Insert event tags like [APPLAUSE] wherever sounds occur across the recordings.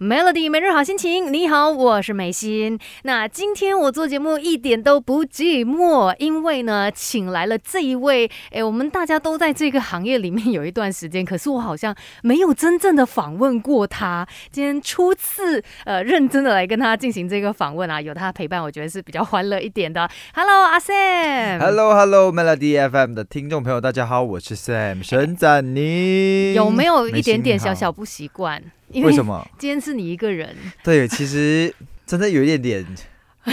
Melody 每日好心情，你好，我是美心。那今天我做节目一点都不寂寞，因为呢，请来了这一位，哎，我们大家都在这个行业里面有一段时间，可是我好像没有真正的访问过他。今天初次呃认真的来跟他进行这个访问啊，有他陪伴，我觉得是比较欢乐一点的。[LAUGHS] Hello，阿 Sam。Hello，Hello，Melody FM 的听众朋友，大家好，我是 Sam 沈展宁。有没有一点点小小不习惯？为什么？今天是你一个人。[LAUGHS] 对，其实真的有一点点，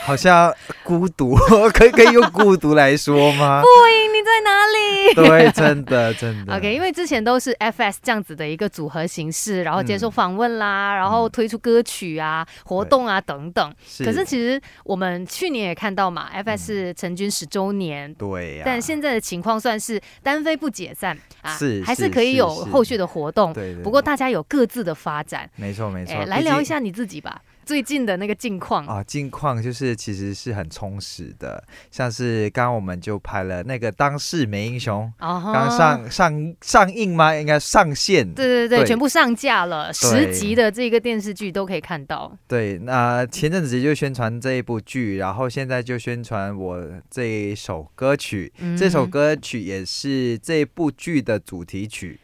好像孤独，可以可以用孤独来说吗？[LAUGHS] 不，你在哪里？对，真的真的。OK，因为之前都是 FS 这样子的一个组合形式，然后接受访问啦，然后推出歌曲啊、活动啊等等。可是其实我们去年也看到嘛，FS 是成军十周年。对呀。但现在的情况算是单飞不解散啊，是还是可以有后续的活动。对。不过大家有各自的发展。没错没错。来聊一下你自己吧。最近的那个近况啊，近况就是其实是很充实的，像是刚刚我们就拍了那个《当世美英雄》，刚上上上映吗？应该上线。对对对，全部上架了，十集的这个电视剧都可以看到。对，那前阵子就宣传这一部剧，然后现在就宣传我这一首歌曲，这首歌曲也是这部剧的主题曲，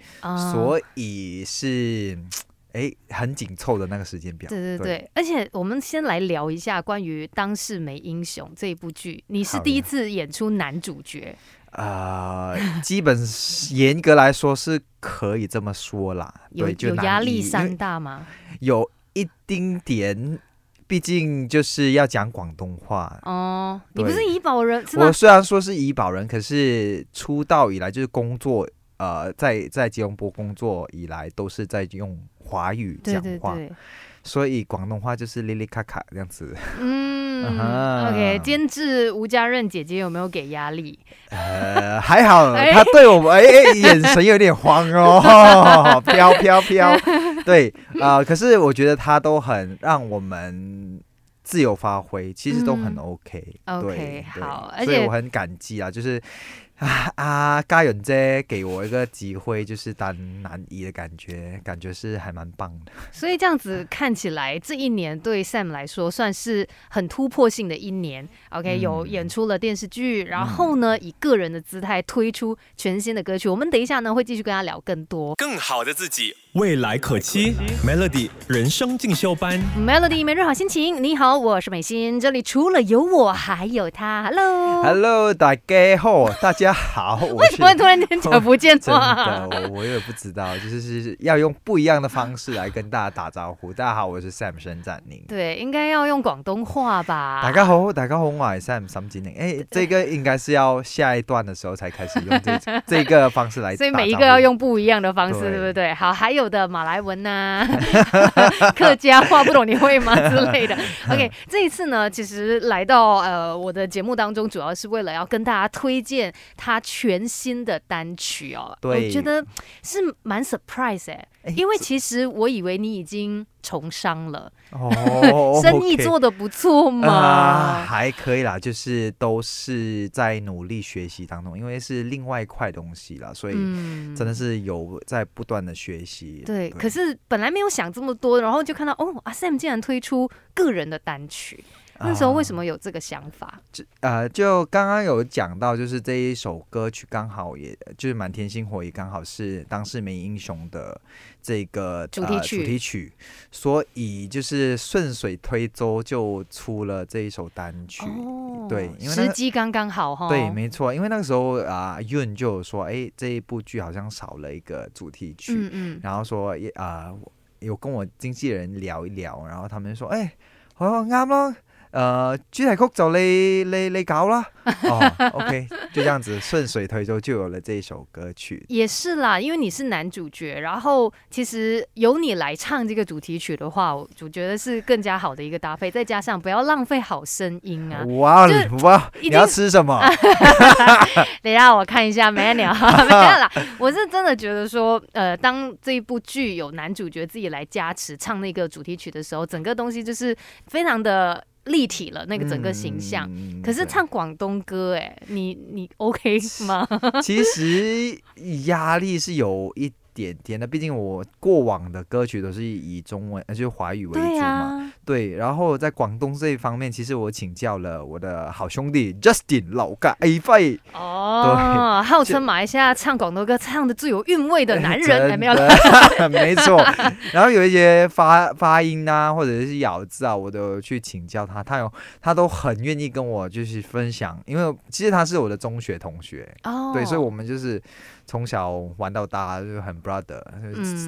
所以是。哎，很紧凑的那个时间表。对对对，而且我们先来聊一下关于《当世美英雄》这一部剧，你是第一次演出男主角。呃，基本严格来说是可以这么说啦。有有压力山大吗？有一丁点，毕竟就是要讲广东话。哦，你不是怡保人？我虽然说是怡保人，可是出道以来就是工作，呃，在在吉隆坡工作以来都是在用。华语讲话，所以广东话就是哩哩咔咔这样子。嗯，[LAUGHS] OK。监制吴家任姐姐有没有给压力？呃，还好，她对我们哎哎眼神有点慌哦，[LAUGHS] 飘飘飘。对啊，可是我觉得她都很让我们自由发挥，其实都很 OK。OK，好，所以我很感激啊，就是。啊啊！嘉允姐给我一个机会，就是当男一的感觉，感觉是还蛮棒的。[LAUGHS] 所以这样子看起来，这一年对 Sam 来说算是很突破性的一年。OK，有演出了电视剧，然后呢，以个人的姿态推出全新的歌曲。我们等一下呢会继续跟他聊更多。更好的自己，未来可期。Melody 人生进修班，Melody 每日好心情。你好，我是美心，这里除了有我，还有他。Hello，Hello，大家好，大家。好，[LAUGHS] 为什么突然间讲不见 [LAUGHS] 话？真的，我我也不知道，就是是要用不一样的方式来跟大家打招呼。大家好，我是 Sam 沈展宁。对，应该要用广东话吧？大家好，大家好，我是 Sam 沈展宁。哎，这个应该是要下一段的时候才开始用这 [LAUGHS] 这个方式来，所以每一个要用不一样的方式，对不对？好，还有的马来文呐，[LAUGHS] [LAUGHS] 客家话不懂你会吗 [LAUGHS] 之类的？OK，这一次呢，其实来到呃我的节目当中，主要是为了要跟大家推荐。他全新的单曲哦，我觉得是蛮 surprise 哎，因为其实我以为你已经重商了，哦，[LAUGHS] 生意做的不错嘛，还可以啦，就是都是在努力学习当中，因为是另外一块东西啦，所以真的是有在不断的学习。对，可是本来没有想这么多，然后就看到哦，阿 Sam 竟然推出个人的单曲。那时候为什么有这个想法？就呃，就刚刚有讲到，就是这一首歌曲刚好也就是《满天星火》也刚好是《当世美英雄》的这个主题曲，主题曲，所以就是顺水推舟就出了这一首单曲。哦，对，因为时机刚刚好哈。对，没错，因为那个时候啊，Yun 就有说，哎，这一部剧好像少了一个主题曲，嗯嗯，然后说也啊，有跟我经纪人聊一聊，然后他们说，哎，哦，啱咯。呃，主题曲就你你你搞啦，[LAUGHS] 哦，OK，就这样子顺水推舟就有了这一首歌曲。也是啦，因为你是男主角，然后其实由你来唱这个主题曲的话，我觉得是更加好的一个搭配。再加上不要浪费好声音啊！哇哇，你要吃什么？等一下我看一下 menu，[LAUGHS] 没有啦。我是真的觉得说，呃，当这一部剧有男主角自己来加持唱那个主题曲的时候，整个东西就是非常的。立体了那个整个形象，可是唱广东歌，哎，你你 OK 吗？[LAUGHS] 其实压力是有一点点的，毕竟我过往的歌曲都是以中文，呃，就是华语为主嘛。对，然后在广东这一方面，其实我请教了我的好兄弟 Justin 老盖 A 费。哦，号称马来西亚唱广东歌唱的最有韵味的男人，[LAUGHS] 没有了。[LAUGHS] 没错。然后有一些发发音啊，或者是咬字啊，我都去请教他，他有他都很愿意跟我就是分享，因为其实他是我的中学同学。哦。对，所以我们就是。从小玩到大就很 brother，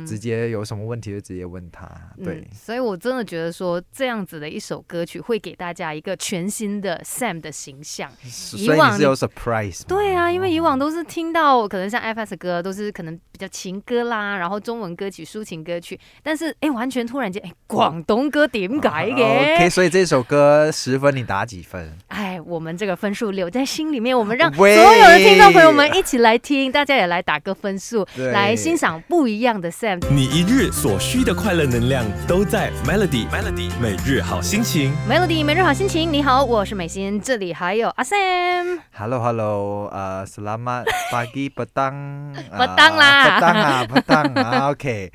直接有什么问题就直接问他。对，所以我真的觉得说这样子的一首歌曲会给大家一个全新的 Sam 的形象。以往是有 surprise。对啊，因为以往都是听到可能像 FS 歌都是可能比较情歌啦，然后中文歌曲、抒情歌曲，但是哎，完全突然间哎，广东歌点改嘅？OK，所以这首歌十分，你打几分？哎，我们这个分数留在心里面，我们让所有的听众朋友们一起来听，大家也。来打个分数，来欣赏不一样的 Sam。你一日所需的快乐能量都在 Melody Melody 每日好心情。Melody 每日好心情，你好，我是美心，这里还有阿 Sam。Hello Hello，呃，Selamat [LAUGHS] pagi petang，petang 啦，petang 啊，petang 啊，[LAUGHS] OK。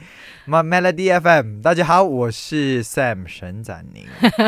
Melody FM，大家好，我是 Sam 沈展宁。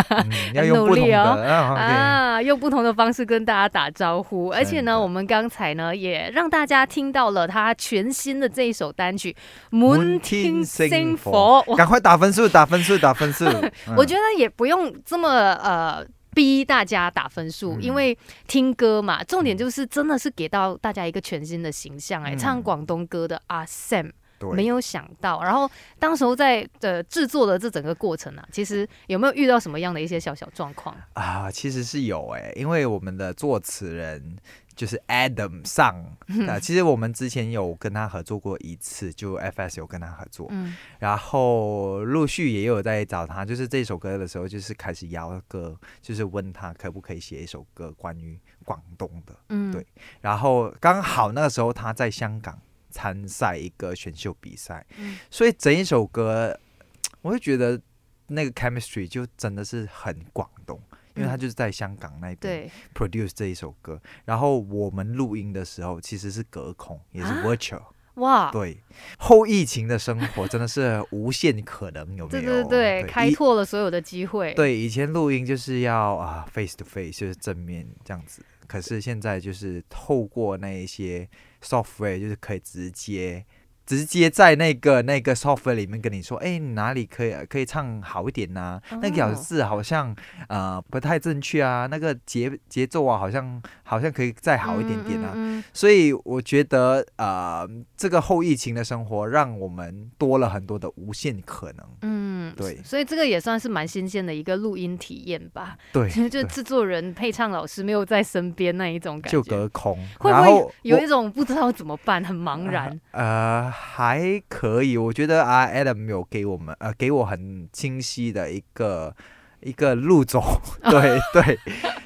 [LAUGHS] 要用不同的啊，用不同的方式跟大家打招呼。而且呢，我们刚才呢也让大家听到了他全新的这一首单曲《门听星佛》。赶快打分数，打分数，打分数。[LAUGHS] 我觉得也不用这么呃逼大家打分数，因为听歌嘛，重点就是真的是给到大家一个全新的形象。哎，唱广东歌的阿 Sam。没有想到，然后当时候在的制作的这整个过程啊，其实有没有遇到什么样的一些小小状况？啊？其实是有哎，因为我们的作词人就是 Adam 上啊，其实我们之前有跟他合作过一次，就 FS 有跟他合作，嗯，然后陆续也有在找他，就是这首歌的时候，就是开始邀歌，就是问他可不可以写一首歌关于广东的，嗯，对，然后刚好那个时候他在香港。参赛一个选秀比赛，所以整一首歌，我会觉得那个 chemistry 就真的是很广东，因为他就是在香港那边 produce 这一首歌，然后我们录音的时候其实是隔空，也是 virtual，哇，对，后疫情的生活真的是无限可能，有没有？对对对，开拓了所有的机会。对，以前录音就是要啊 face to face，就是正面这样子，可是现在就是透过那一些。Software 就是可以直接直接在那个那个 software 里面跟你说，哎，哪里可以可以唱好一点呐？那个咬字好像呃不太正确啊，那个节节奏啊好像好像可以再好一点点啊。所以我觉得呃这个后疫情的生活让我们多了很多的无限可能。嗯。对，所以这个也算是蛮新鲜的一个录音体验吧。对，[LAUGHS] 就制作人、配唱老师没有在身边那一种感觉，就隔空，会不会有一种不知道怎么办，很茫然？[LAUGHS] 呃，还可以，我觉得啊，Adam 有给我们呃，给我很清晰的一个一个路走。对 [LAUGHS] 对。[LAUGHS]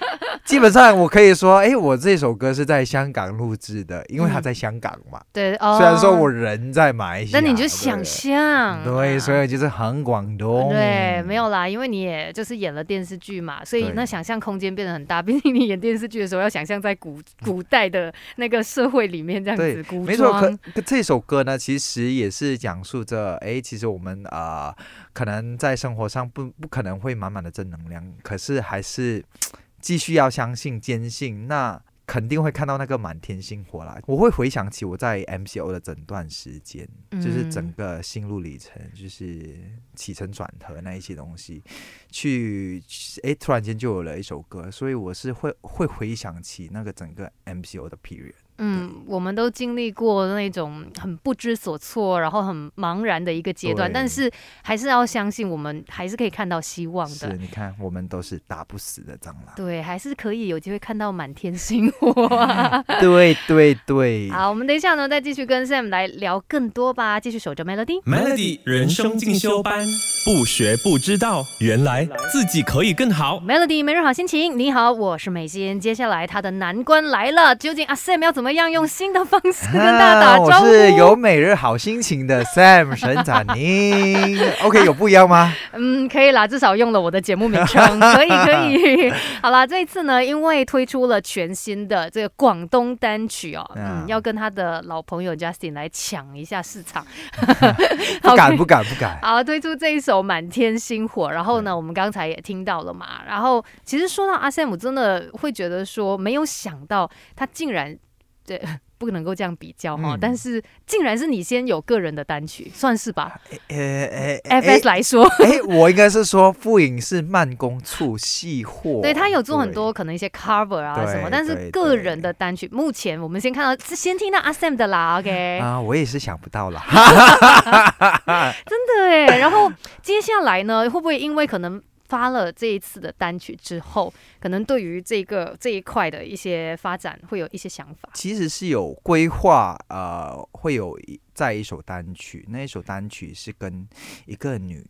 基本上我可以说，哎，我这首歌是在香港录制的，因为他在香港嘛。对，虽然说我人在马来西亚，那你就想象，对，所以就是很广东。对，没有啦，因为你也就是演了电视剧嘛，所以那想象空间变得很大。毕竟你演电视剧的时候，要想象在古 [LAUGHS] 古代的那个社会里面这样子。古没错。可这首歌呢，其实也是讲述着，哎，其实我们啊，可能在生活上不不可能会满满的正能量，可是还是。继续要相信、坚信，那肯定会看到那个满天星火啦。我会回想起我在 MCO 的整段时间，就是整个心路历程，就是起承转合那一些东西，去哎，突然间就有了一首歌，所以我是会会回想起那个整个 MCO 的 period。嗯，我们都经历过那种很不知所措，然后很茫然的一个阶段，但是还是要相信，我们还是可以看到希望的。是，你看，我们都是打不死的蟑螂。对，还是可以有机会看到满天星火。[LAUGHS] [LAUGHS] 对对对。好，我们等一下呢，再继续跟 Sam 来聊更多吧。继续守着 Melody。Melody 人生进修班，不学不知道，原来自己可以更好。Melody 每日好心情，你好，我是美心。接下来他的难关来了，究竟阿 Sam 要怎么？样用新的方式跟大家打招呼？[LAUGHS] 我是有每日好心情的 Sam 沈展宁。OK，有不一样吗？[LAUGHS] 嗯，可以啦，至少用了我的节目名称，[LAUGHS] 可以可以。好啦，这一次呢，因为推出了全新的这个广东单曲哦，嗯，要跟他的老朋友 Justin 来抢一下市场。不敢不敢不敢。好，推出这一首《满天星火》，然后呢，我们刚才也听到了嘛，然后其实说到阿 Sam，真的会觉得说没有想到他竟然。对，不能够这样比较哈，但是竟然是你先有个人的单曲，算是吧？呃呃，F S 来说，哎，我应该是说复影是慢工出细货，对他有做很多可能一些 cover 啊什么，但是个人的单曲，目前我们先看到是先听到阿 Sam 的啦，OK？啊，我也是想不到啦，[LAUGHS] 真的哎，然后接下来呢，会不会因为可能？发了这一次的单曲之后，可能对于这个这一块的一些发展会有一些想法。其实是有规划，呃，会有在一首单曲，那一首单曲是跟一个女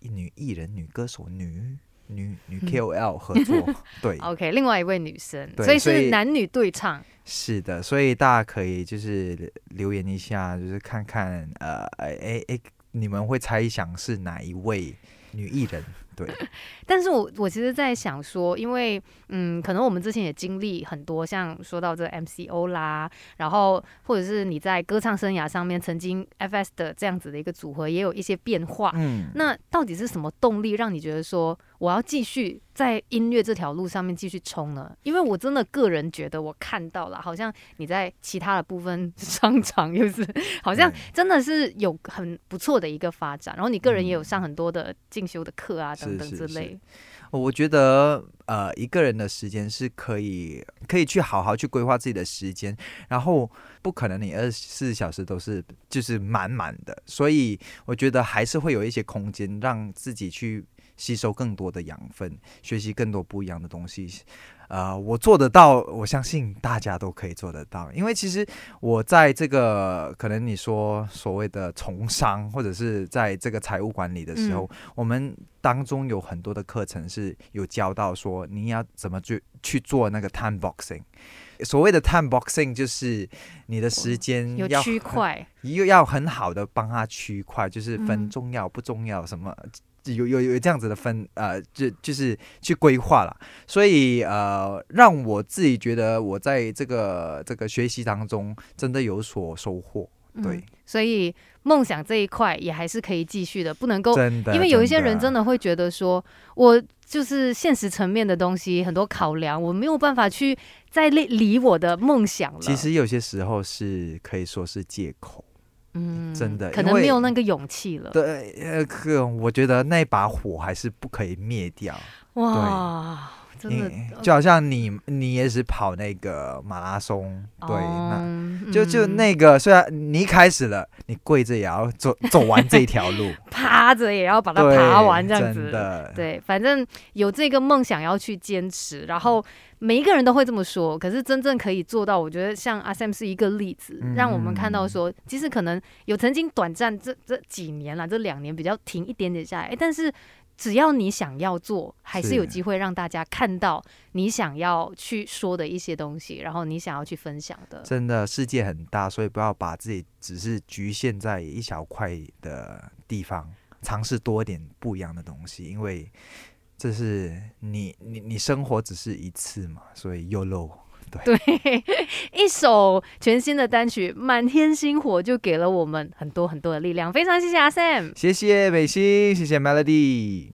女艺人、女歌手、女女女 KOL 合作。[LAUGHS] 对，OK，另外一位女生，所以是男女对唱。是的，所以大家可以就是留言一下，就是看看，呃，哎哎，你们会猜想是哪一位女艺人？对，[LAUGHS] 但是我我其实，在想说，因为嗯，可能我们之前也经历很多，像说到这个 MCO 啦，然后或者是你在歌唱生涯上面曾经 FS 的这样子的一个组合，也有一些变化。嗯，那到底是什么动力让你觉得说我要继续在音乐这条路上面继续冲呢？因为我真的个人觉得，我看到了，好像你在其他的部分商场又是好像 [LAUGHS] [LAUGHS] 真的是有很不错的一个发展，然后你个人也有上很多的进修的课啊。等等之类，我觉得呃，一个人的时间是可以可以去好好去规划自己的时间，然后不可能你二十四小时都是就是满满的，所以我觉得还是会有一些空间让自己去吸收更多的养分，学习更多不一样的东西。呃，我做得到，我相信大家都可以做得到。因为其实我在这个可能你说所谓的从商，或者是在这个财务管理的时候，我们当中有很多的课程是有教到说你要怎么去去做那个 time boxing。所谓的 time boxing 就是你的时间要区块，又要很好的帮他区块，就是分重要不重要什么。有有有这样子的分呃，就就是去规划了，所以呃，让我自己觉得我在这个这个学习当中真的有所收获。对，所以梦想这一块也还是可以继续的，不能够真的，因为有一些人真的会觉得说，我就是现实层面的东西很多考量，我没有办法去再理理我的梦想了。其实有些时候是可以说是借口。嗯，真的，可能没有那个勇气了。对，呃，可我觉得那把火还是不可以灭掉。哇。就好像你，你也是跑那个马拉松，对，那就就那个，虽然你开始了，你跪着也要走走完这条路，[LAUGHS] 趴着也要把它爬完，这样子，的，对，反正有这个梦想要去坚持，然后每一个人都会这么说，可是真正可以做到，我觉得像阿 Sam 是一个例子，让我们看到说，即使可能有曾经短暂这这几年了，这两年比较停一点点下来，但是。只要你想要做，还是有机会让大家看到你想要去说的一些东西，然后你想要去分享的。真的，世界很大，所以不要把自己只是局限在一小块的地方，尝试多一点不一样的东西，因为这是你你你生活只是一次嘛，所以又漏。对，[LAUGHS] 一首全新的单曲《满天星火》就给了我们很多很多的力量，非常谢谢阿 Sam，谢谢美心，谢谢 Melody。